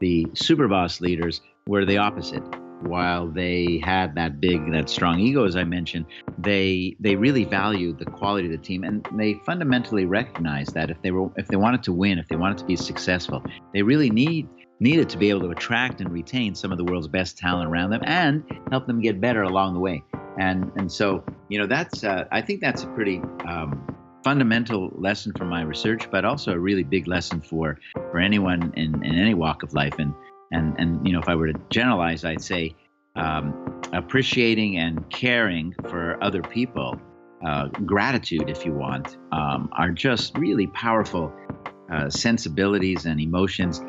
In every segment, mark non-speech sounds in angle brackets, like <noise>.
the super boss leaders were the opposite. While they had that big that strong ego as i mentioned they they really valued the quality of the team and they fundamentally recognized that if they were if they wanted to win if they wanted to be successful they really need needed to be able to attract and retain some of the world's best talent around them and help them get better along the way. And and so you know that's uh, i think that's a pretty um, fundamental lesson from my research but also a really big lesson for for anyone in, in any walk of life and and and you know if I were to generalize, I'd say um, appreciating and caring for other people, uh, gratitude, if you want, um, are just really powerful uh, sensibilities and emotions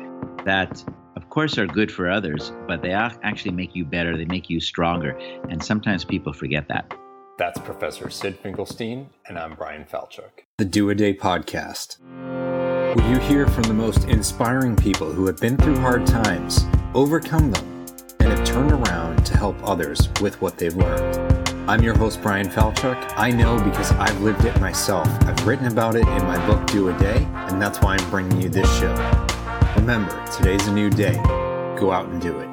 that, of course, are good for others, but they actually make you better. They make you stronger, and sometimes people forget that. That's Professor Sid Finkelstein, and I'm Bryan Falchuk. The Do a Day Podcast where you hear from the most inspiring people who have been through hard times, overcome them, and have turned around to help others with what they've learned. I'm your host, Bryan Falchuk. I know because I've lived it myself. I've written about it in my book, Do a Day, and that's why I'm bringing you this show. Remember, today's a new day. Go out and do it.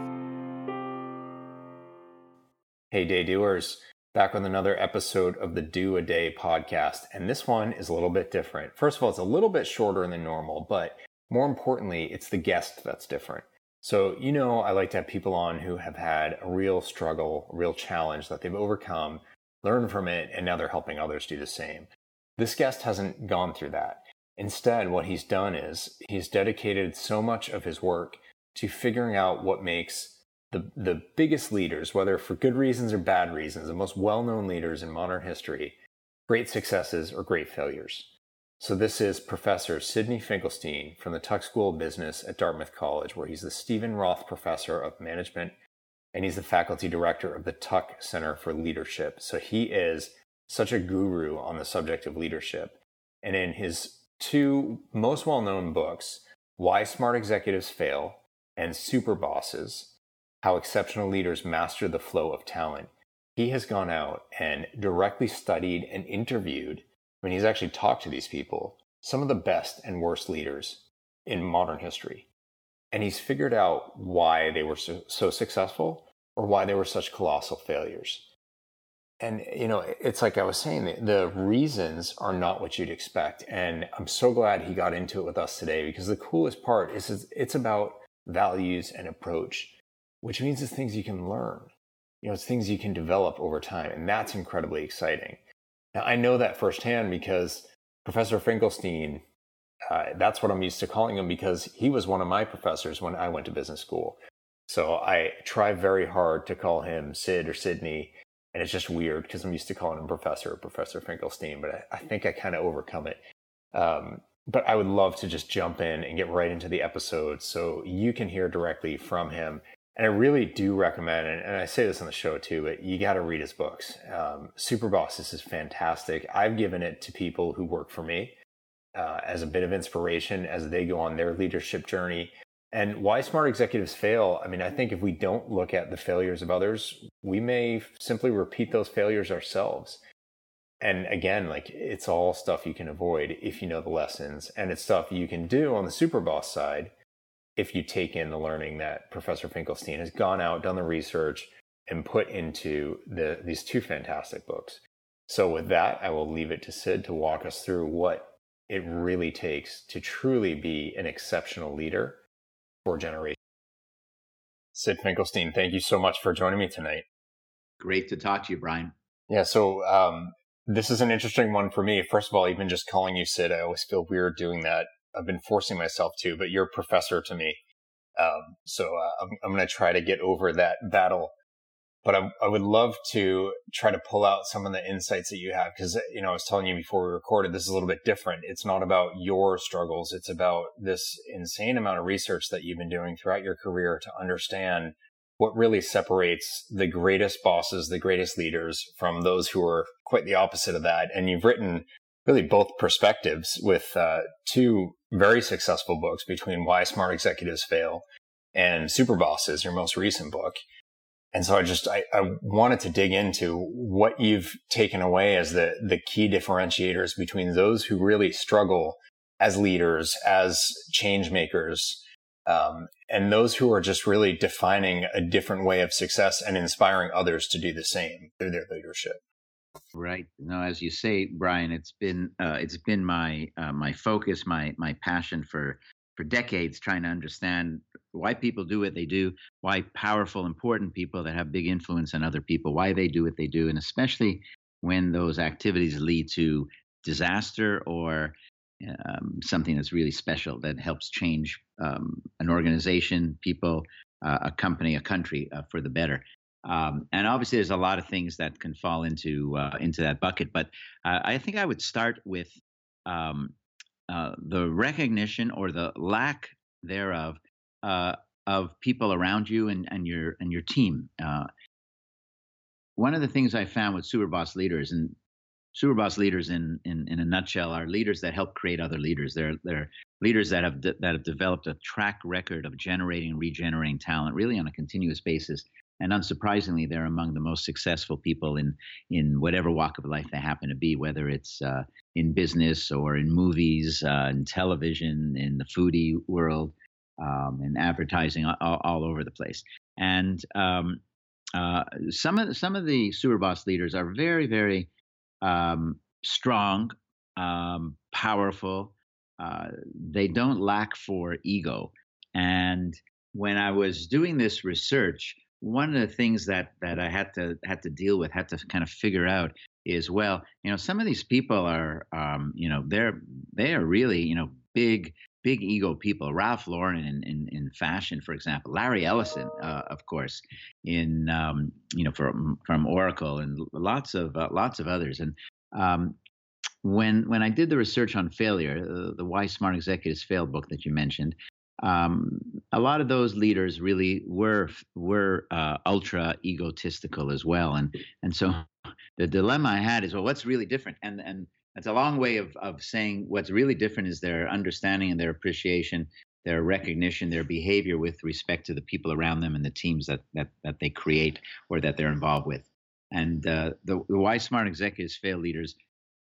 Hey, day doers back with another episode of the Do a Day podcast. And this one is a little bit different. First of all, it's a little bit shorter than normal, but more importantly, it's the guest that's different. So, you know, I like to have people on who have had a real struggle, a real challenge that they've overcome, learned from it, and now they're helping others do the same. This guest hasn't gone through that. Instead, what he's done is he's dedicated so much of his work to figuring out what makes the, the biggest leaders, whether for good reasons or bad reasons, the most well known leaders in modern history, great successes or great failures. So, this is Professor Sidney Finkelstein from the Tuck School of Business at Dartmouth College, where he's the Steven Roth Professor of Management and he's the faculty director of the Tuck Center for Leadership. So, he is such a guru on the subject of leadership. And in his two most well known books, Why Smart Executives Fail and Super Bosses, how exceptional leaders master the flow of talent. He has gone out and directly studied and interviewed, I mean, he's actually talked to these people, some of the best and worst leaders in modern history. And he's figured out why they were so, so successful or why they were such colossal failures. And, you know, it's like I was saying, the, the reasons are not what you'd expect. And I'm so glad he got into it with us today because the coolest part is it's about values and approach which means it's things you can learn. You know, it's things you can develop over time. And that's incredibly exciting. Now, I know that firsthand because Professor Finkelstein, uh, that's what I'm used to calling him because he was one of my professors when I went to business school. So I try very hard to call him Sid or Sidney. And it's just weird because I'm used to calling him Professor or Professor Finkelstein, but I, I think I kind of overcome it. Um, but I would love to just jump in and get right into the episode so you can hear directly from him and I really do recommend, and, I say this on the show too, but you got to read his books. Um, Super this is fantastic. I've given it to people who work for me uh, as a bit of inspiration as they go on their leadership journey. And why smart executives fail? I mean, I think if we don't look at the failures of others, we may simply repeat those failures ourselves. And again, like it's all stuff you can avoid if you know the lessons, and it's stuff you can do on the super boss side if you take in the learning that Professor Finkelstein has gone out, done the research, and put into the, these two fantastic books. So, with that, I will leave it to Sid to walk us through what it really takes to truly be an exceptional leader for generations. Sid Finkelstein, thank you so much for joining me tonight. Great to talk to you, Bryan. Yeah, so um, this is an interesting one for me. First of all, even just calling you Sid, I always feel weird doing that I've been forcing myself to, but you're a professor to me. Um, so uh, I'm, I'm going to try to get over that battle. But I, I, would love to try to pull out some of the insights that you have because, you know, I was telling you before we recorded, this is a little bit different. It's not about your struggles. It's about this insane amount of research that you've been doing throughout your career to understand what really separates the greatest bosses, the greatest leaders from those who are quite the opposite of that. And you've written really both perspectives with uh, two very successful books between Why Smart Executives Fail and Super Bosses, your most recent book. And so I just, I, I wanted to dig into what you've taken away as the, the key differentiators between those who really struggle as leaders, as change makers, Um, and those who are just really defining a different way of success and inspiring others to do the same through their leadership. Right. No, as you say, Bryan, it's been uh, it's been my uh, my focus, my my passion for for decades, trying to understand why people do what they do, why powerful, important people that have big influence on other people, why they do what they do, and especially when those activities lead to disaster or um, something that's really special that helps change um, an organization, people, uh, a company, a country uh, for the better. Um, and obviously, there's a lot of things that can fall into uh, into that bucket. But uh, I think I would start with um, uh, the recognition or the lack thereof uh, of people around you and, and your and your team. one of the things I found with Superboss leaders, and Superboss leaders in, in in a nutshell are leaders that help create other leaders. They're they're leaders that have de- that have developed a track record of generating regenerating talent really on a continuous basis. And unsurprisingly, they're among the most successful people in in whatever walk of life they happen to be, whether it's uh, in business or in movies, uh, in television, in the foodie world, um, in advertising, all, all, over the place. And um, uh, some of some of the Superboss leaders are very very um, strong, um, powerful. Uh, they don't lack for ego. And when I was doing this research, one of the things that that I had to had to deal with, had to kind of figure out is well, you know, some of these people are, um, you know, they're they are really, you know, big big ego people. Ralph Lauren in, in, in fashion, for example. Larry Ellison, uh, of course, in um, you know from from Oracle and lots of uh, lots of others. And um, when when I did the research on failure, uh, the Why Smart Executives Fail book that you mentioned, um, a lot of those leaders really were were uh, ultra egotistical as well, and and so <laughs> the dilemma I had is well, what's really different? And and it's a long way of, of saying what's really different is their understanding and their appreciation, their recognition, their behavior with respect to the people around them and the teams that that, that they create or that they're involved with. And uh, the, the why smart executives fail leaders,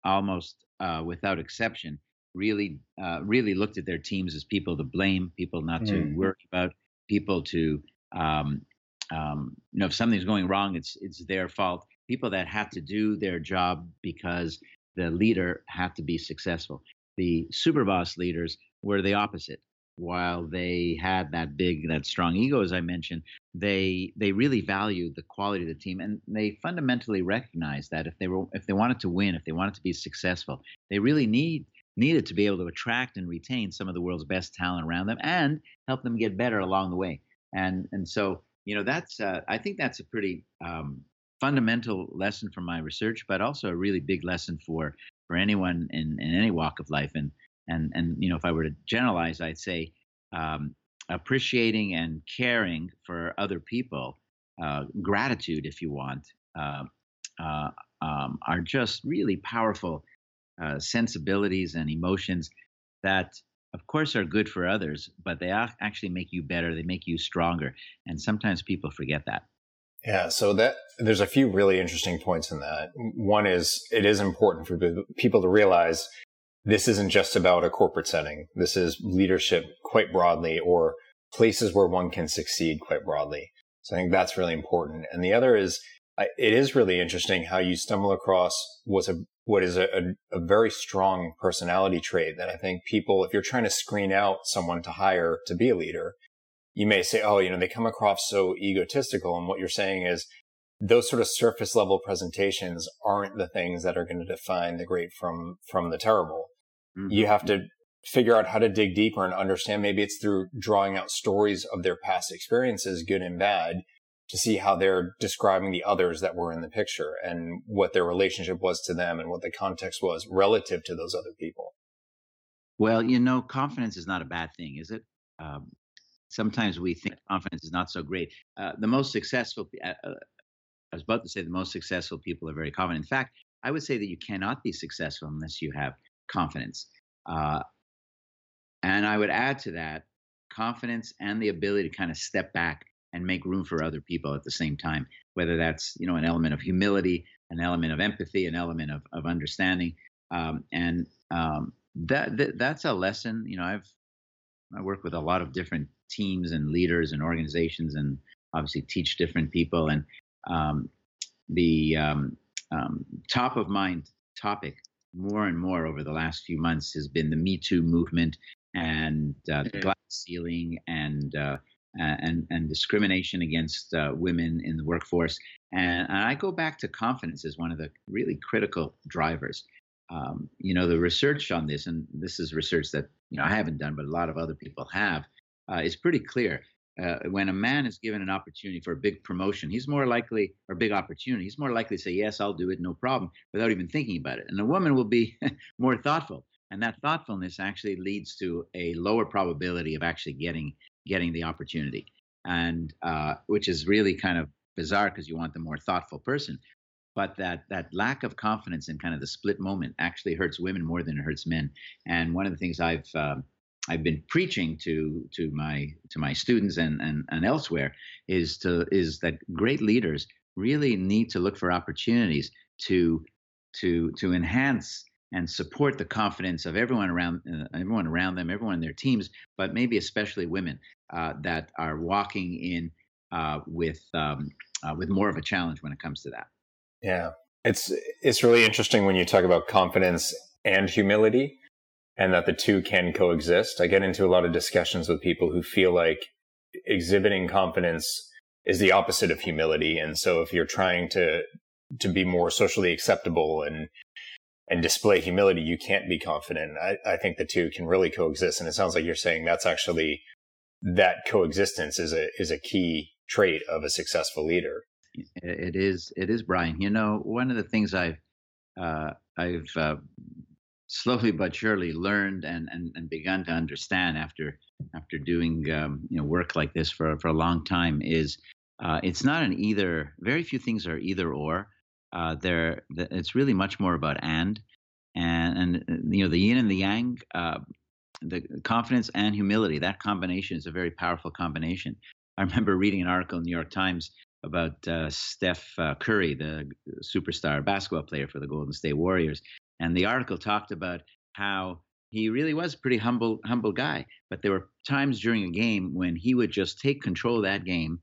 almost uh, without exception, really uh, really looked at their teams as people to blame, people not to mm. worry about, people to um, um, you know if something's going wrong, it's it's their fault. People that have to do their job because the leader had to be successful. The superboss leaders were the opposite. While they had that big, that strong ego, as I mentioned, they they really valued the quality of the team, and they fundamentally recognized that if they were if they wanted to win, if they wanted to be successful, they really need needed to be able to attract and retain some of the world's best talent around them and help them get better along the way. And and so you know that's uh, I think that's a pretty um, fundamental lesson from my research, but also a really big lesson for for anyone in, in any walk of life. And and and you know, if I were to generalize, I'd say um, appreciating and caring for other people, uh, gratitude, if you want, uh, uh, um, are just really powerful uh, sensibilities and emotions that of course are good for others but they actually make you better they make you stronger and sometimes people forget that yeah, so that there's a few really interesting points in that. One is it is important for people to realize this isn't just about a corporate setting. This is leadership quite broadly or places where one can succeed quite broadly. So I think that's really important. And the other is it is really interesting how you stumble across what's a what is a, a, very strong personality trait that I think people, if you're trying to screen out someone to hire to be a leader, you may say, oh, you know, they come across so egotistical. And what you're saying is those sort of surface level presentations aren't the things that are going to define the great from, from the terrible. Mm-hmm. You have to figure out how to dig deeper and understand. Maybe it's through drawing out stories of their past experiences, good and bad, to see how they're describing the others that were in the picture and what their relationship was to them and what the context was relative to those other people. Well, you know, confidence is not a bad thing, is it? Um, sometimes we think confidence is not so great. Uh, the most successful, uh, uh, I was about to say the most successful people are very confident. In fact, I would say that you cannot be successful unless you have confidence. Uh, and I would add to that confidence and the ability to kind of step back and make room for other people at the same time, whether that's you know an element of humility, an element of empathy, an element of, of understanding. Um, and um, that, that that's a lesson. You know, I've I work with a lot of different teams and leaders and organizations, and obviously teach different people. And um, the um, um, top of mind topic more and more over the last few months has been the Me Too movement and uh, the mm-hmm. glass ceiling and uh, and and discrimination against uh, women in the workforce. And, and, I go back to confidence as one of the really critical drivers. Um, you know, the research on this, and this is research that you know I haven't done, but a lot of other people have, uh, is pretty clear. Uh, when a man is given an opportunity for a big promotion, he's more likely, or big opportunity, he's more likely to say, Yes, I'll do it, no problem, without even thinking about it. And a woman will be <laughs> more thoughtful. And that thoughtfulness actually leads to a lower probability of actually getting getting the opportunity. And uh, which is really kind of bizarre because you want the more thoughtful person. But that that lack of confidence in kind of the split moment actually hurts women more than it hurts men. And one of the things I've um, I've been preaching to to my to my students and, and and elsewhere is to is that great leaders really need to look for opportunities to to to enhance and support the confidence of everyone around uh, everyone around them, everyone in their teams, but maybe especially women uh, that are walking in uh, with um, uh, with more of a challenge when it comes to that. Yeah, it's it's really interesting when you talk about confidence and humility and that the two can coexist. I get into a lot of discussions with people who feel like exhibiting confidence is the opposite of humility. And so if you're trying to to be more socially acceptable and and display humility, you can't be confident. I, I think the two can really coexist. And it sounds like you're saying that's actually that coexistence is a is a key trait of a successful leader. It is. It is, Bryan. You know, one of the things I've uh, I've uh, slowly but surely learned and, and, and begun to understand after after doing um, you know work like this for for a long time is uh, it's not an either. Very few things are either or. Uh, there, it's really much more about and, and and uh, you know the yin and the yang, uh, the confidence and humility. That combination is a very powerful combination. I remember reading an article in the New York Times about uh, Steph uh, Curry, the superstar basketball player for the Golden State Warriors, and the article talked about how he really was a pretty humble humble guy but there were times during a game when he would just take control of that game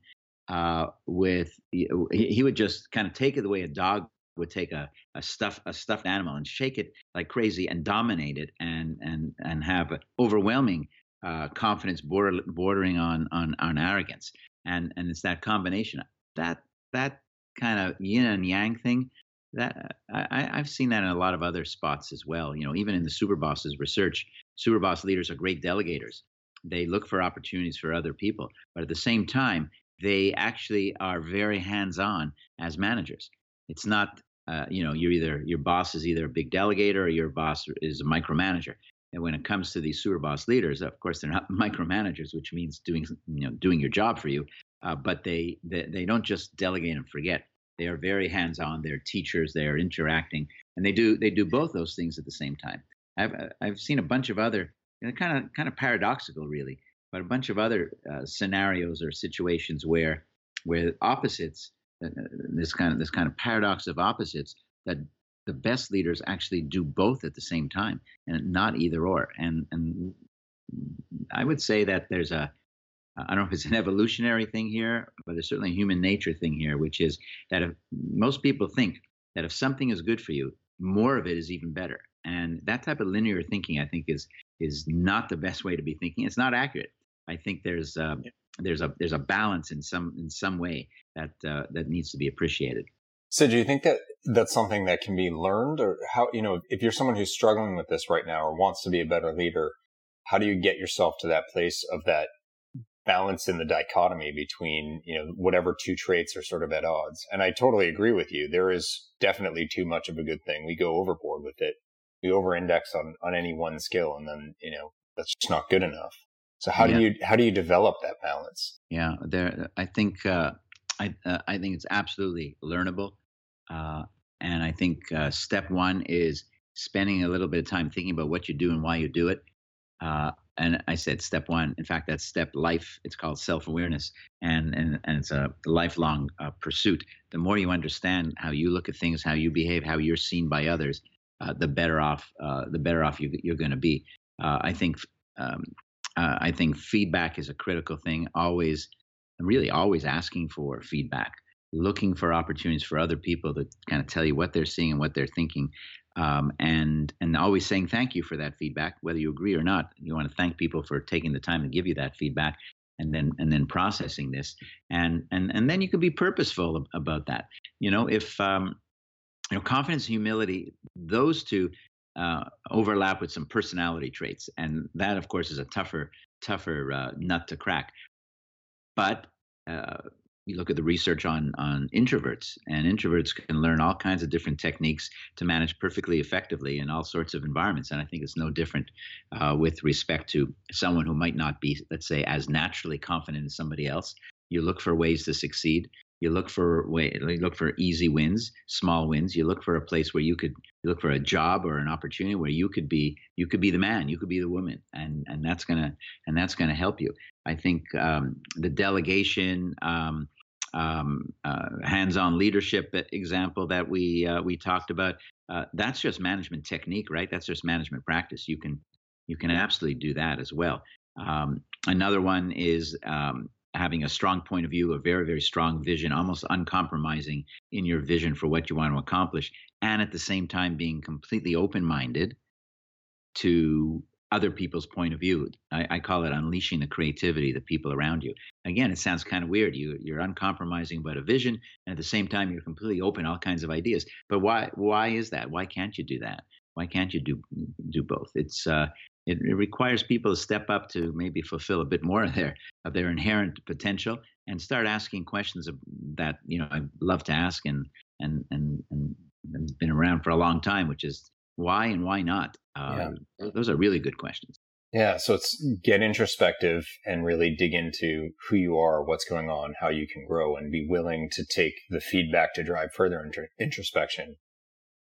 uh, with he would just kind of take it the way a dog would take a, a stuff a stuffed animal and shake it like crazy and dominate it and and and have overwhelming uh, confidence border, bordering on, on on arrogance and and it's that combination that that kind of yin and yang thing that I, I've seen that in a lot of other spots as well. You know, even in the super bosses research, super boss leaders are great delegators. They look for opportunities for other people, but at the same time, they actually are very hands-on as managers. It's not, uh, you know, you're either your boss is either a big delegator or your boss is a micromanager. And when it comes to these super boss leaders, of course, they're not <laughs> micromanagers, which means doing, you know, doing your job for you. Uh, but they, they they don't just delegate and forget. They are very hands-on. They're teachers. They are interacting, and they do they do both those things at the same time. I've uh, I've seen a bunch of other kind of kind of paradoxical, really, but a bunch of other uh, scenarios or situations where where opposites uh, this kind of this kind of paradox of opposites that the best leaders actually do both at the same time and not either or and and i would say that there's a I don't know if it's an evolutionary thing here, but there's certainly a human nature thing here, which is that if most people think that if something is good for you, more of it is even better. And that type of linear thinking, I think, is is not the best way to be thinking. It's not accurate. I think there's uh, there's a there's a balance in some in some way that uh, that needs to be appreciated. So, do you think that that's something that can be learned, or how you know if you're someone who's struggling with this right now or wants to be a better leader, how do you get yourself to that place of that balance in the dichotomy between you know whatever two traits are sort of at odds? And i totally agree with you. There is definitely too much of a good thing. We go overboard with it. We over index on on any one skill and then you know that's just not good enough so how yeah. do you how do you develop that balance yeah there i think uh i uh, i think it's absolutely learnable uh and i think uh, step one is spending a little bit of time thinking about what you do and why you do it uh, and I said step one. In fact, that's step life. It's called self awareness, and and and it's a lifelong uh, pursuit. The more you understand how you look at things, how you behave, how you're seen by others, uh, the better off uh, the better off you, you're going to be. Uh, I think um, uh, I think feedback is a critical thing. Always, really, always asking for feedback, looking for opportunities for other people to kind of tell you what they're seeing and what they're thinking, um, and and always saying thank you for that feedback, whether you agree or not. You want to thank people for taking the time to give you that feedback, and then and then processing this, and and and then you can be purposeful about that. You know, if um, you know confidence humility, those two uh, overlap with some personality traits, and that, of course, is a tougher tougher uh, nut to crack. But uh, you look at the research on on introverts, and introverts can learn all kinds of different techniques to manage perfectly effectively in all sorts of environments. And I think it's no different uh, with respect to someone who might not be, let's say, as naturally confident as somebody else. You look for ways to succeed. You look for way, you look for easy wins, small wins. You look for a place where you could you look for a job or an opportunity where you could be you could be the man, you could be the woman, and and that's gonna and that's gonna help you. I think um, the delegation. Um, um, uh, hands-on leadership example that we uh, we talked about. Uh, that's just management technique, right? That's just management practice. You can you can absolutely do that as well. Um, another one is um, having a strong point of view, a very very strong vision, almost uncompromising in your vision for what you want to accomplish, and at the same time being completely open-minded to other people's point of view. I, I, call it unleashing the creativity of the people around you. Again, it sounds kind of weird. You you're uncompromising about a vision, and at the same time you're completely open all kinds of ideas. But why why is that? Why can't you do that? Why can't you do do both? It's uh, it, it requires people to step up to maybe fulfill a bit more of their of their inherent potential and start asking questions that you know I love to ask and and and and, and been around for a long time, which is why and why not? Uh, yeah. Those are really good questions. Yeah, so it's get introspective and really dig into who you are, what's going on, how you can grow, and be willing to take the feedback to drive further inter- introspection.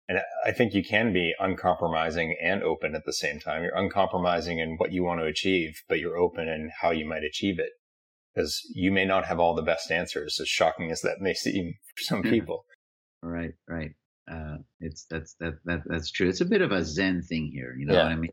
And I think you can be uncompromising and open at the same time. You're uncompromising in what you want to achieve, but you're open in how you might achieve it. Because you may not have all the best answers, as shocking as that may seem for some people. right, right uh, it's that's that, that that's true. It's a bit of a Zen thing here, you know yeah. what I mean?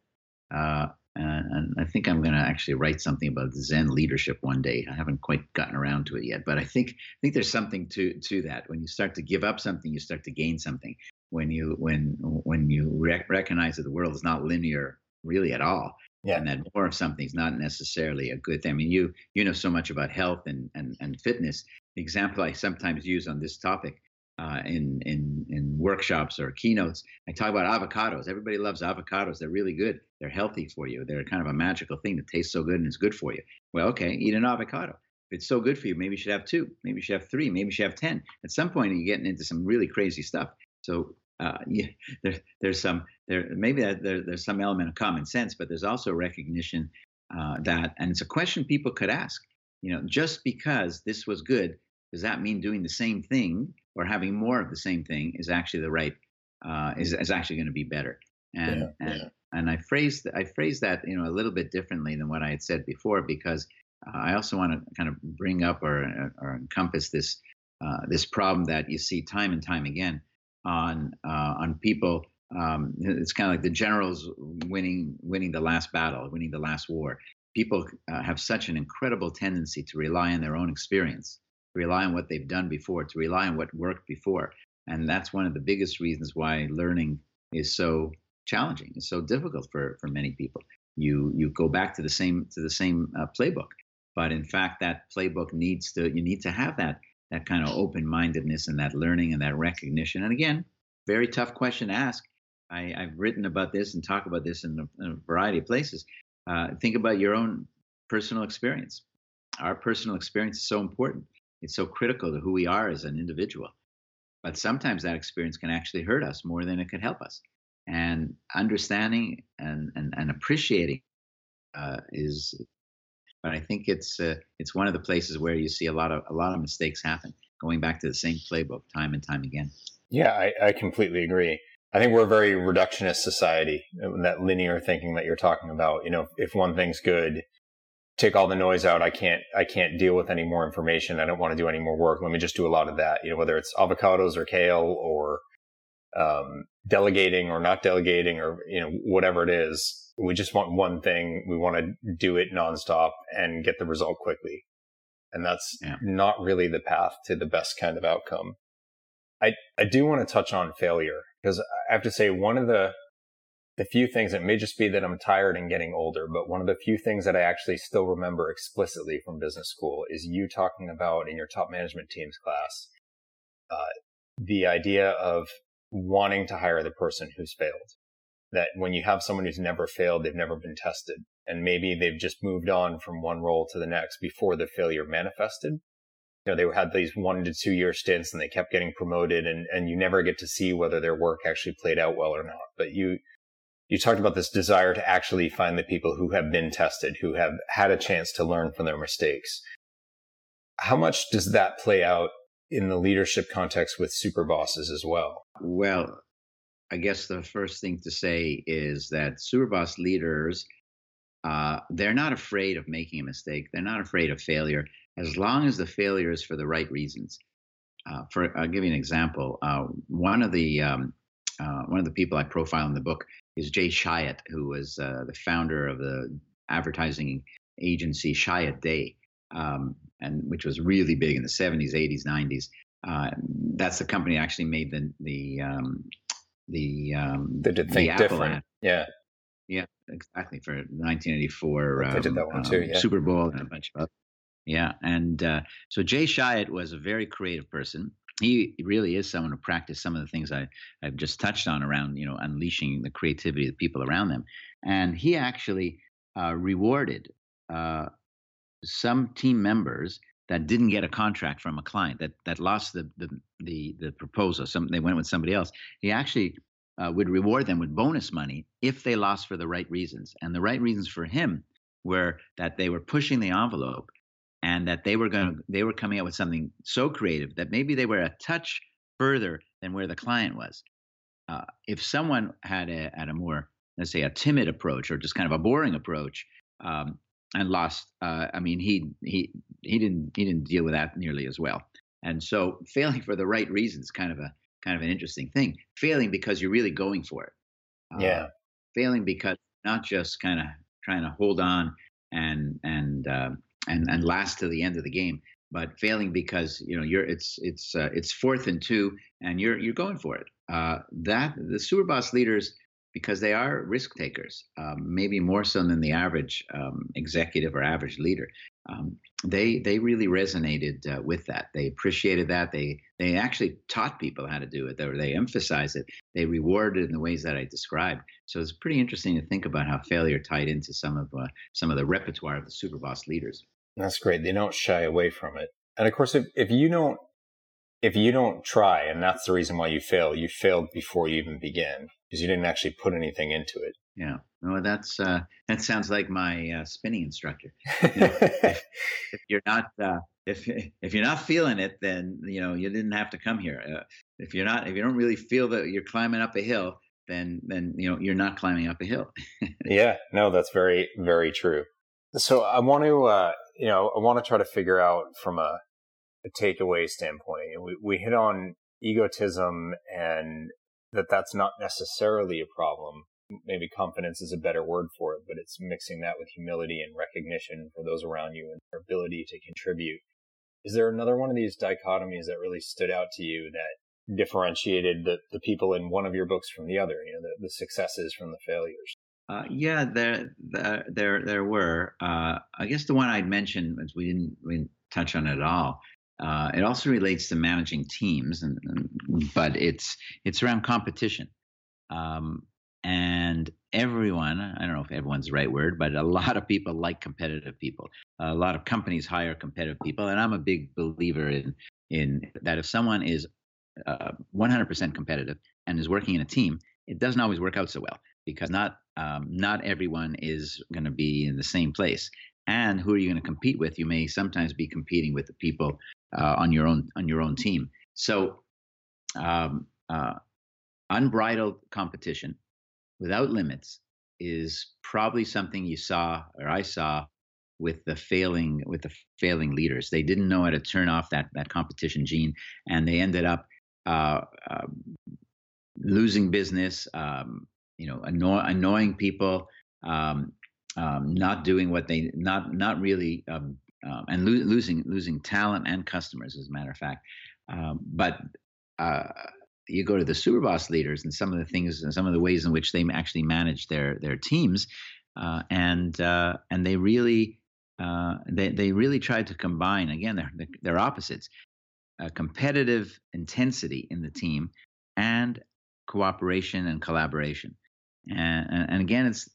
Uh, and, and, I think I'm going to actually write something about Zen leadership one day. I haven't quite gotten around to it yet, but I think I think there's something to to that. When you start to give up something, you start to gain something. When you when when you rec- recognize that the world is not linear really at all, yeah. and that more of something is not necessarily a good thing. I mean, you you know so much about health and and and fitness. The example I sometimes use on this topic uh, in in in workshops or keynotes. I talk about avocados. Everybody loves avocados. They're really good. They're healthy for you. They're kind of a magical thing that tastes so good and is good for you. Well, okay, eat an avocado. If it's so good for you, maybe you should have two. Maybe you should have three. Maybe you should have ten. At some point, you're getting into some really crazy stuff. So uh, <laughs> yeah, there, there's some there maybe that there, there's some element of common sense, but there's also recognition uh, that, and it's a question people could ask. You know, just because this was good, does that mean doing the same thing or having more of the same thing is actually the right uh, is is actually going to be better. And yeah, and yeah. and I phrased I phrased that you know a little bit differently than what I had said before because uh, I also want to kind of bring up or or encompass this uh, this problem that you see time and time again on uh, on people. Um, it's kind of like the generals winning winning the last battle, winning the last war. People uh, have such an incredible tendency to rely on their own experience rely on what they've done before, to rely on what worked before. And that's one of the biggest reasons why learning is so challenging. It's so difficult for, for many people. You you go back to the same to the same uh, playbook, but in fact, that playbook needs to you need to have that that kind of open mindedness and that learning and that recognition. And again, very tough question to ask. I, have written about this and talk about this in a, in a variety of places. Uh, think about your own personal experience. Our personal experience is so important. It's so critical to who we are as an individual. But sometimes that experience can actually hurt us more than it could help us. And understanding and, and, and appreciating uh, is, but I think it's uh, it's one of the places where you see a lot of a lot of mistakes happen, going back to the same playbook time and time again. Yeah, I, I completely agree. I think we're a very reductionist society. That linear thinking that you're talking about. You know, if one thing's good, take all the noise out. I can't, I can't deal with any more information. I don't want to do any more work. Let me just do a lot of that. You know, whether it's avocados or kale or, um, delegating or not delegating or, you know, whatever it is. we just want one thing. We want to do it nonstop and get the result quickly. And that's yeah. not really the path to the best kind of outcome. I, I do want to touch on failure because I have to say one of the, the few things, it may just be that I'm tired and getting older, but one of the few things that I actually still remember explicitly from business school is you talking about in your top management teams class, uh, the idea of wanting to hire the person who's failed. That when you have someone who's never failed, they've never been tested, and maybe they've just moved on from one role to the next before the failure manifested. You know, they had these one to two year stints and they kept getting promoted and, and you never get to see whether their work actually played out well or not. But you, you talked about this desire to actually find the people who have been tested, who have had a chance to learn from their mistakes. How much does that play out in the leadership context with super bosses as well? Well, I guess the first thing to say is that super boss leaders, uh, they're not afraid of making a mistake. They're not afraid of failure as long as the failure is for the right reasons. Uh, for I'll give you an example. Uh, one of the um, uh, one of the people I profile in the book is Jay Chiat, who was uh, the founder of the advertising agency Chiat Day um, and which was really big in the 70s, 80s, 90s. Uh, that's the company actually made the the um, the um, they did think different. Ad. Yeah, yeah, exactly for 1984. Um, did that one too. Um, yeah. Super Bowl and a bunch of other. Yeah, and uh, so Jay Chiat was a very creative person. He really is someone who practiced some of the things I, I've just touched on around, you know, unleashing the creativity of the people around them. And he actually uh, rewarded uh, some team members that didn't get a contract from a client that that lost the the the, the proposal. Some they went with somebody else. He actually uh, would reward them with bonus money if they lost for the right reasons. And the right reasons for him were that they were pushing the envelope and that they were going they were coming up with something so creative that maybe they were a touch further than where the client was. Uh, if someone had a had a more let's say a timid approach or just kind of a boring approach, um, and lost. Uh, I mean, he he he didn't he didn't deal with that nearly as well. And so, failing for the right reasons, kind of a kind of an interesting thing. Failing because you're really going for it. Uh, yeah. Failing because not just kind of trying to hold on and and uh, and and last to the end of the game, but failing because you know you're it's it's uh, it's fourth and two, and you're you're going for it. Uh, that the super boss leaders because they are risk takers, um, maybe more so than the average um, executive or average leader. Um, they they really resonated uh, with that. They appreciated that. They they actually taught people how to do it. Or they emphasized it. They rewarded in the ways that I described. So it's pretty interesting to think about how failure tied into some of uh, some of the repertoire of the super boss leaders. That's great. They don't shy away from it. And of course, if, if you don't if you don't try, and that's the reason why you fail, you failed before you even began because you didn't actually put anything into it. Yeah. No, that's uh, that sounds like my uh, spinning instructor. You know, if, <laughs> if, you're not uh, if if you're not feeling it, then you know you didn't have to come here. Uh, if you're not if you don't really feel that you're climbing up a hill, then then you know you're not climbing up a hill. <laughs> yeah. No, that's very very true. So I want to uh, you know I want to try to figure out from a a takeaway standpoint. We, we hit on egotism and that that's not necessarily a problem. Maybe confidence is a better word for it, but it's mixing that with humility and recognition for those around you and their ability to contribute. Is there another one of these dichotomies that really stood out to you that differentiated the, the people in one of your books from the other, you know, the, the successes from the failures? Uh, yeah, there, there, there, there were. Uh, I guess the one I'd mentioned, as we didn't, we didn't touch on it at all, uh, it also relates to managing teams, and, and, but it's it's around competition. Um, and everyone, I don't know if everyone's the right word, but a lot of people like competitive people. A lot of companies hire competitive people, and I'm a big believer in in that if someone is uh, 100% competitive and is working in a team, it doesn't always work out so well because not um, not everyone is going to be in the same place. And who are you going to compete with? You may sometimes be competing with the people uh, on your own on your own team. So, um, uh, unbridled competition without limits is probably something you saw or I saw with the failing with the failing leaders. They didn't know how to turn off that that competition gene, and they ended up uh, um, losing business. Um, you know, anno- annoying people, um, um, not doing what they not not really um, and lo- losing losing talent and customers as a matter of fact. Um, but uh, you go to the super boss leaders and some of the things and some of the ways in which they actually manage their their teams, uh, and uh, and they really uh, they they really try to combine again they're they're opposites, competitive intensity in the team and cooperation and collaboration. And, and, again, it's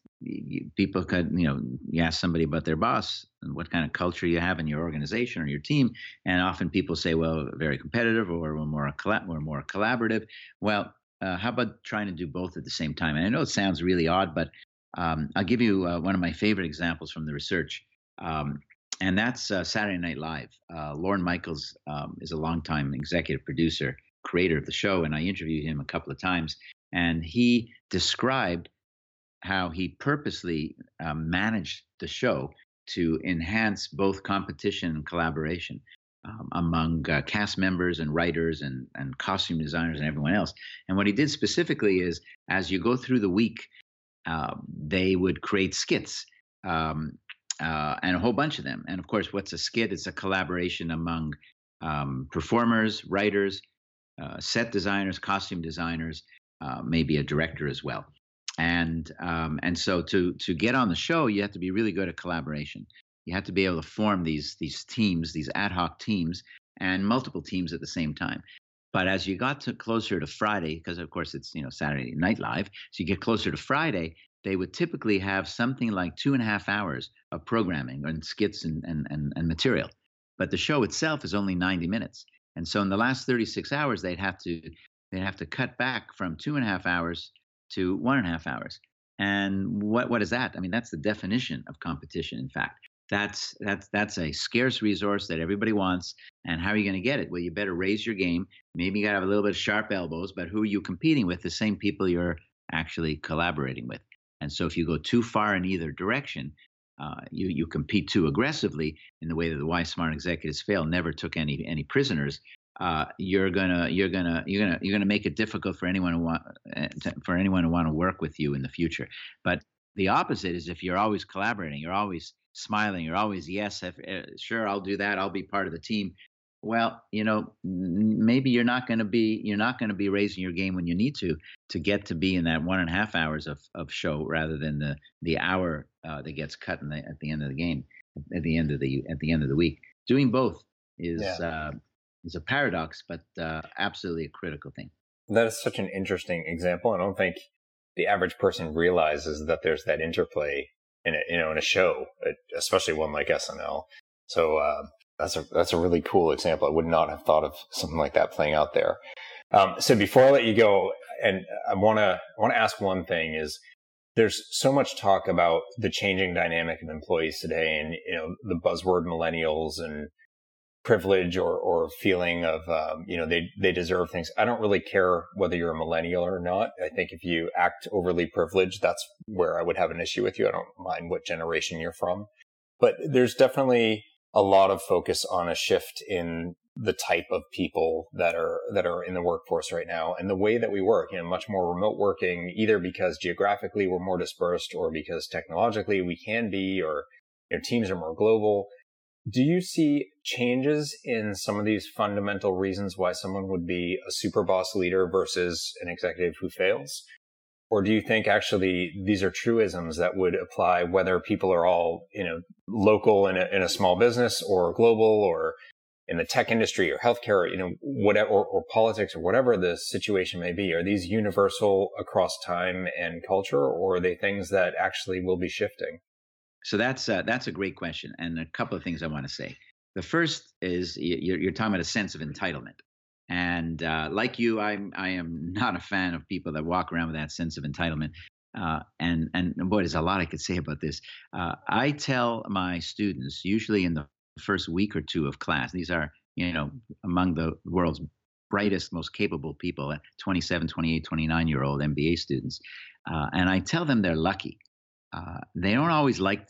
people could you know you ask somebody about their boss and what kind of culture you have in your organization or your team and often people say well very competitive or we're more we're more collaborative. Well uh, how about trying to do both at the same time? And i know it sounds really odd but um, i'll give you uh, one of my favorite examples from the research. Um, and that's uh, saturday night live. Uh, lorne michaels um, is a longtime executive producer creator of the show and i interviewed him a couple of times and he described how he purposely um, managed the show to enhance both competition and collaboration um, among uh, cast members and writers and, and costume designers and everyone else. And what he did specifically is, as you go through the week, uh, they would create skits um, uh, and a whole bunch of them. And of course, what's a skit? It's a collaboration among um, performers, writers, uh, set designers, costume designers, uh, maybe a director as well and um, and so to to get on the show, you have to be really good at collaboration. You have to be able to form these these teams, these ad hoc teams, and multiple teams at the same time. But as you got to closer to Friday, because of course it's you know Saturday Night Live, so you get closer to Friday, they would typically have something like two and a half hours of programming and skits and, and, and, and material. But the show itself is only 90 minutes. And so in the last 36 hours, they'd have to they'd have to cut back from two and a half hours to one and a half hours. And what what is that? I mean, that's the definition of competition. In fact, that's that's that's a scarce resource that everybody wants. And how are you going to get it? Well, you better raise your game. Maybe you got to have a little bit of sharp elbows. But who are you competing with? The same people you're actually collaborating with. And so, if you go too far in either direction, uh, you you compete too aggressively in the way that the why smart executives fail never took any any prisoners uh, you're gonna you're gonna you're gonna you're gonna make it difficult for anyone who want eh, for anyone who want to work with you in the future. But the opposite is if you're always collaborating, you're always smiling, you're always yes, if, uh, sure, I'll do that, I'll be part of the team. Well, you know, maybe you're not going to be you're not going to be raising your game when you need to to get to be in that one and a half hours of, of show rather than the the hour uh, that gets cut the, at the end of the game at the end of the at the end of the week. Doing both is yeah. uh, is a paradox, but uh, absolutely a critical thing. That is such an interesting example. I don't think the average person realizes that there's that interplay in a, you know in a show, especially one like SNL. So uh, that's a that's a really cool example. I would not have thought of something like that playing out there. Um, so before I let you go, and I want to want to ask one thing is there's so much talk about the changing dynamic of employees today, and you know the buzzword millennials and privilege or, or feeling of, um, you know, they, they deserve things. I don't really care whether you're a millennial or not. I think if you act overly privileged, that's where I would have an issue with you. I don't mind what generation you're from, but there's definitely a lot of focus on a shift in the type of people that are that are in the workforce right now and the way that we work you know much more remote working either because geographically we're more dispersed or because technologically we can be or you know, teams are more global do you see changes in some of these fundamental reasons why someone would be a super boss leader versus an executive who fails? Or do you think actually these are truisms that would apply whether people are all, you know, local in a, in a small business or global or in the tech industry or healthcare, you know, whatever, or, or politics or whatever the situation may be? Are these universal across time and culture or are they things that actually will be shifting? So that's uh, that's a great question, and a couple of things I want to say. The first is you're, you're talking about a sense of entitlement, and uh, like you, I'm I am not a fan of people that walk around with that sense of entitlement. Uh, and and boy, there's a lot I could say about this. Uh, I tell my students usually in the first week or two of class. These are you know among the world's brightest, most capable people, 27, 28, 29 year old MBA students, uh, and I tell them they're lucky uh, they don't always like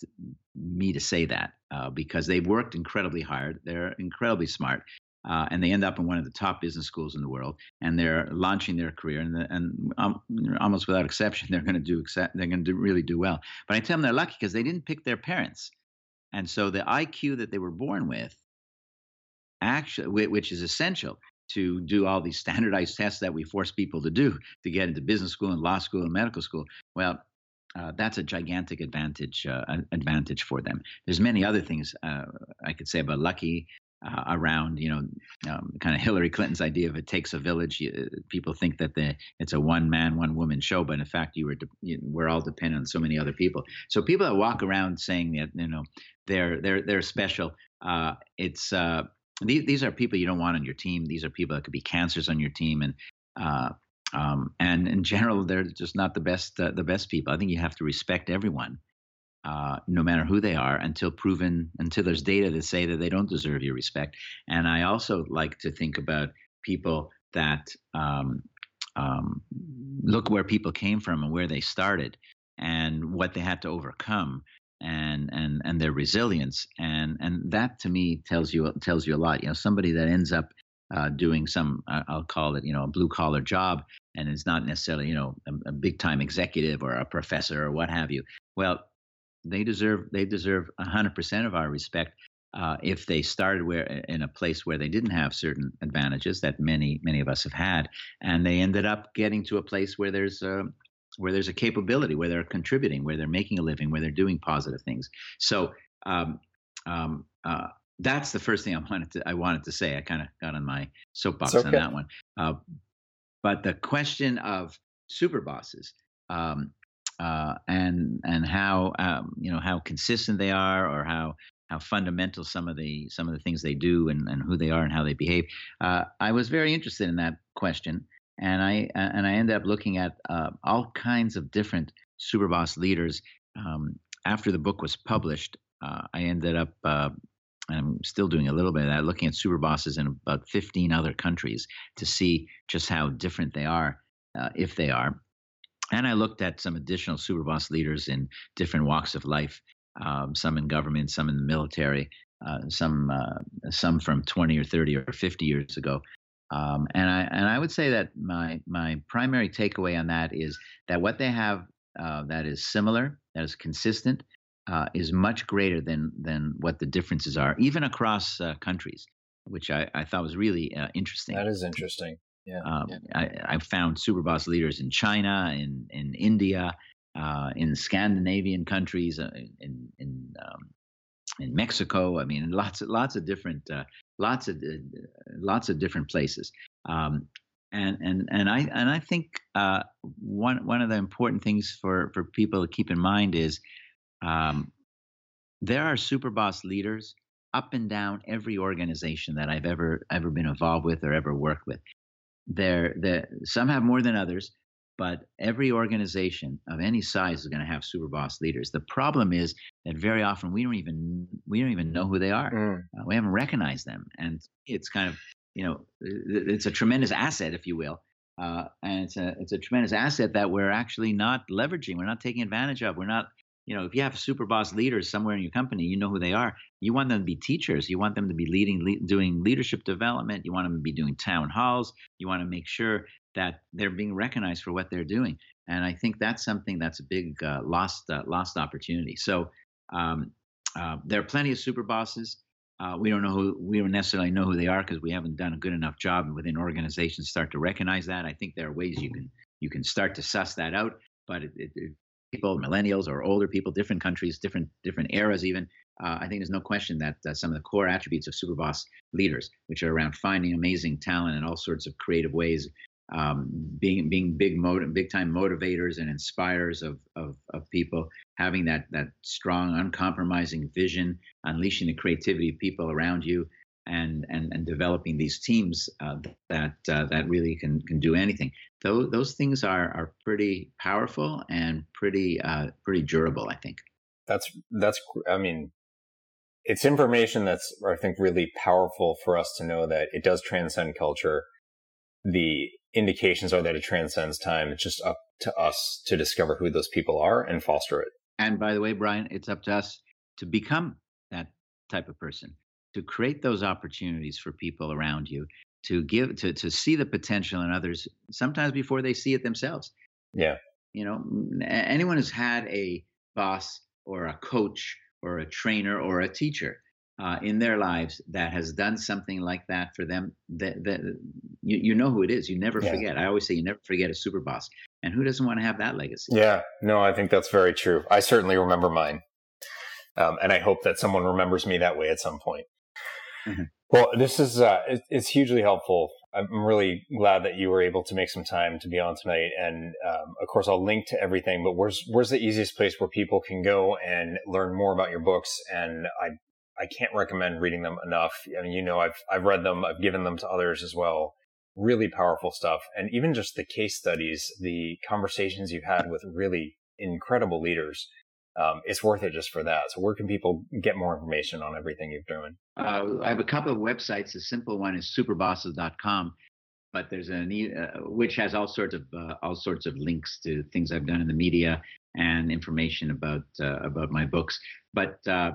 me to say that uh, because they've worked incredibly hard. They're incredibly smart. uh, and they end up in one of the top business schools in the world, and they're launching their career, and, the, and um, almost without exception, they're going to do they're going to really do well. But I tell them they're lucky because they didn't pick their parents, and so the IQ that they were born with, actually, which is essential to do all these standardized tests that we force people to do to get into business school and law school and medical school. Well, uh, that's a gigantic advantage uh, advantage for them. There's many other things uh, I could say about Lucky uh, around, you know, um, kind of Hillary Clinton's idea of it takes a village. People think that the it's a one man, one woman show, but in fact, you were de- you, we're all dependent on so many other people. So people that walk around saying that you know they're they're they're special, uh, it's uh, these these are people you don't want on your team. These are people that could be cancers on your team, and uh, um, and in general, they're just not the best uh, the best people. I think you have to respect everyone uh, no matter who they are, until proven, until there's data that say that they don't deserve your respect. And I also like to think about people that um, um, look where people came from and where they started and what they had to overcome and and and their resilience and and that to me tells you tells you a lot you know somebody that ends up uh, doing some uh, I'll call it you know a blue collar job and is not necessarily you know a, a big time executive or a professor or what have you well they deserve they deserve 100% of our respect uh, if they started where in a place where they didn't have certain advantages that many many of us have had, and they ended up getting to a place where there's a, where there's a capability, where they're contributing, where they're making a living, where they're doing positive things. So um, um, uh, that's the first thing I <laughs> wanted to I wanted to say. I kind of got on my soapbox okay. on that one. Uh, but the question of super bosses, um, uh, and and how um, you know how consistent they are or how how fundamental some of the some of the things they do and, and who they are and how they behave. Uh, I was very interested in that question, and I and I ended up looking at uh, all kinds of different superboss leaders. Um, after the book was published, uh, I ended up. Uh, I'm still doing a little bit of that, looking at super bosses in about 15 other countries to see just how different they are, uh, if they are. And I looked at some additional super boss leaders in different walks of life, um, some in government, some in the military, uh, some uh, some from 20 or 30 or 50 years ago. Um, and I and I would say that my my primary takeaway on that is that what they have uh, that is similar, that is consistent, uh, is much greater than than what the differences are, even across uh, countries, which I, I thought was really uh, interesting. That is interesting. Yeah, um, yeah. I, I, found super boss leaders in China, in in India, uh, in Scandinavian countries, uh, in in um, in Mexico. I mean, lots of lots of different uh, lots of lots of different places. Um, and and and I and I think uh, one one of the important things for for people to keep in mind is um, there are super boss leaders up and down every organization that I've ever ever been involved with or ever worked with they're, they're, some have more than others, but every organization of any size is going to have super boss leaders. The problem is that very often we don't even we don't even know who they are. Mm. Uh, we haven't recognized them, and it's kind of you know it's a tremendous asset, if you will. Uh, and it's a it's a tremendous asset that we're actually not leveraging. We're not taking advantage of. We're not you know, if you have super boss leaders somewhere in your company, you know who they are. You want them to be teachers. You want them to be leading, le- doing leadership development. You want them to be doing town halls. You want to make sure that they're being recognized for what they're doing. And I think that's something that's a big uh, lost uh, lost opportunity. So um, uh, there are plenty of super bosses. Uh, we don't know who we don't necessarily know who they are because we haven't done a good enough job within organizations start to recognize that. I think there are ways you can you can start to suss that out, but it, it, people, millennials or older people, different countries, different different eras, even. Uh, I think there's no question that uh, some of the core attributes of superboss leaders, which are around finding amazing talent in all sorts of creative ways, um, being being big motiv- big time motivators and inspirers of, of of people, having that that strong, uncompromising vision, unleashing the creativity of people around you, and and and developing these teams uh, that uh, that really can can do anything. Those those things are are pretty powerful and pretty uh, pretty durable. I think. That's that's. I mean, it's information that's I think really powerful for us to know that it does transcend culture. The indications are that it transcends time. It's just up to us to discover who those people are and foster it. And by the way, Bryan, it's up to us to become that type of person to create those opportunities for people around you to give to to see the potential in others sometimes before they see it themselves. Yeah. You know anyone who's had a boss or a coach or a trainer or a teacher uh, in their lives that has done something like that for them that, that you, you know who it is. You never yeah. forget. I always say you never forget a super boss. And who doesn't want to have that legacy? Yeah. No i think that's very true. I certainly remember mine. Um, and i hope that someone remembers me that way at some point mm-hmm. well this is uh, it, it's hugely helpful I'm really glad that you were able to make some time to be on tonight. And um, of course, I'll link to everything. But where's where's the easiest place where people can go and learn more about your books? And I I can't recommend reading them enough. I mean, you know, I've I've read them, I've given them to others as well. Really powerful stuff, and even just the case studies, the conversations you've had with really incredible leaders. Um, it's worth it just for that. So, where can people get more information on everything you're doing? Uh, I have a couple of websites. The simple one is superbosses.com, but there's an uh, which has all sorts of uh, all sorts of links to things I've done in the media and information about uh, about my books. But uh,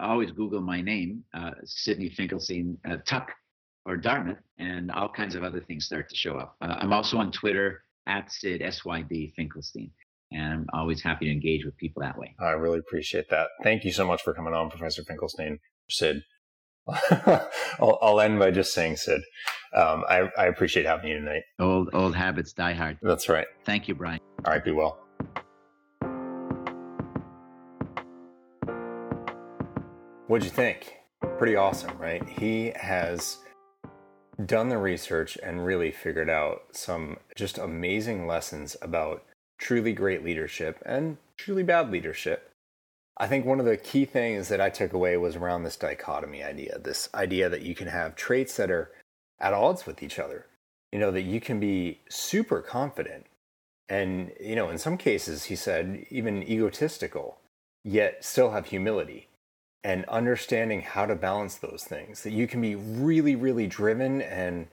always Google my name, uh, Sidney Finkelstein Tuck or Dartmouth, and all kinds of other things start to show up. I'm also on Twitter at Sid SYD Finkelstein, and I'm always happy to engage with people that way. I really appreciate that. Thank you so much for coming on, Professor Finkelstein. Sid. <laughs> I'll, I'll, end by just saying, Sid, um, I, I appreciate having you tonight. Old old habits die hard. That's right. Thank you, Bryan. All right, be well. What'd you think? Pretty awesome, right? He has done the research and really figured out some just amazing lessons about truly great leadership and truly bad leadership. I think one of the key things that I took away was around this dichotomy idea this idea that you can have traits that are at odds with each other. You know, that you can be super confident and, you know, in some cases, he said, even egotistical, yet still have humility and understanding how to balance those things. That you can be really, really driven and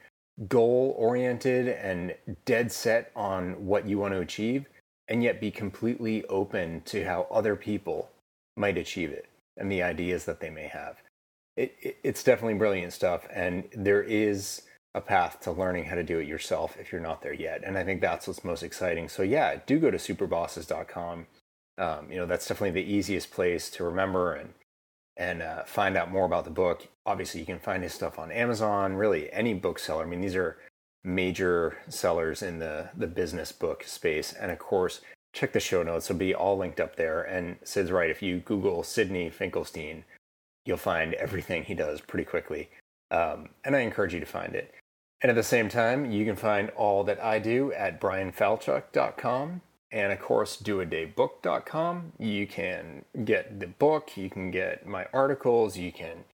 goal oriented and dead set on what you want to achieve, and yet be completely open to how other people might achieve it and the ideas that they may have. It, it, it's definitely brilliant stuff, and there is a path to learning how to do it yourself if you're not there yet. And I think that's what's most exciting. So yeah, do go to superbosses.com. Um, you know, that's definitely the easiest place to remember and and uh, find out more about the book. Obviously, you can find his stuff on Amazon, really any bookseller. I mean, these are major sellers in the, the business book space. And of course, check the show notes. It'll be all linked up there. And Sid's right. If you Google Sidney Finkelstein, you'll find everything he does pretty quickly. Um, and I encourage you to find it. And at the same time, you can find all that I do at bryanfalchuk.com. And of course, doadaybook.com. You can get the book, you can get my articles, you can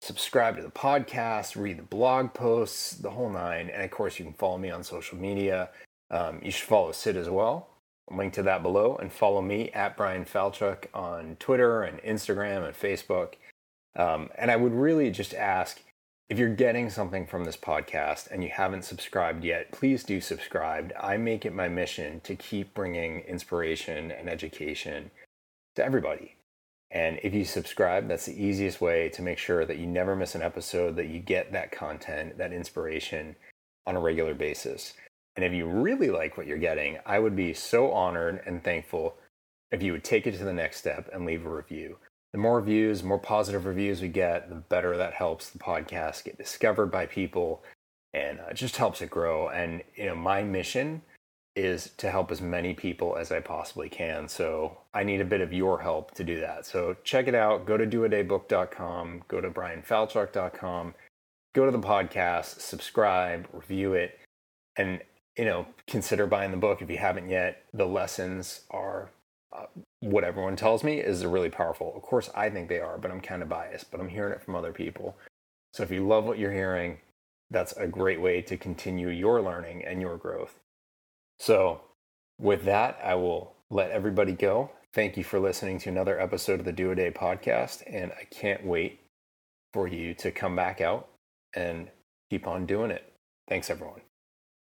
subscribe to the podcast, read the blog posts, the whole nine. And of course, you can follow me on social media. Um, you should follow Sid as well. Link to that below. And follow me at Bryan Falchuk on Twitter and Instagram and Facebook. Um, and I would really just ask if you're getting something from this podcast and you haven't subscribed yet, please do subscribe. I make it my mission to keep bringing inspiration and education to everybody. And if you subscribe, that's the easiest way to make sure that you never miss an episode, that you get that content, that inspiration on a regular basis. And if you really like what you're getting, I would be so honored and thankful if you would take it to the next step and leave a review the more reviews, more positive reviews we get, the better that helps the podcast get discovered by people and uh, just helps it grow. And, you know, my mission is to help as many people as I possibly can. So I need a bit of your help to do that. So check it out. Go to doadaybook.com, go to bryanfalchuk.com, go to the podcast, subscribe, review it, and, you know, consider buying the book if you haven't yet. The lessons are uh, what everyone tells me is really powerful. Of course, I think they are, but I'm kind of biased, but I'm hearing it from other people. So if you love what you're hearing, that's a great way to continue your learning and your growth. So, with that, I will let everybody go. Thank you for listening to another episode of the Do a Day podcast, and I can't wait for you to come back out and keep on doing it. Thanks, everyone.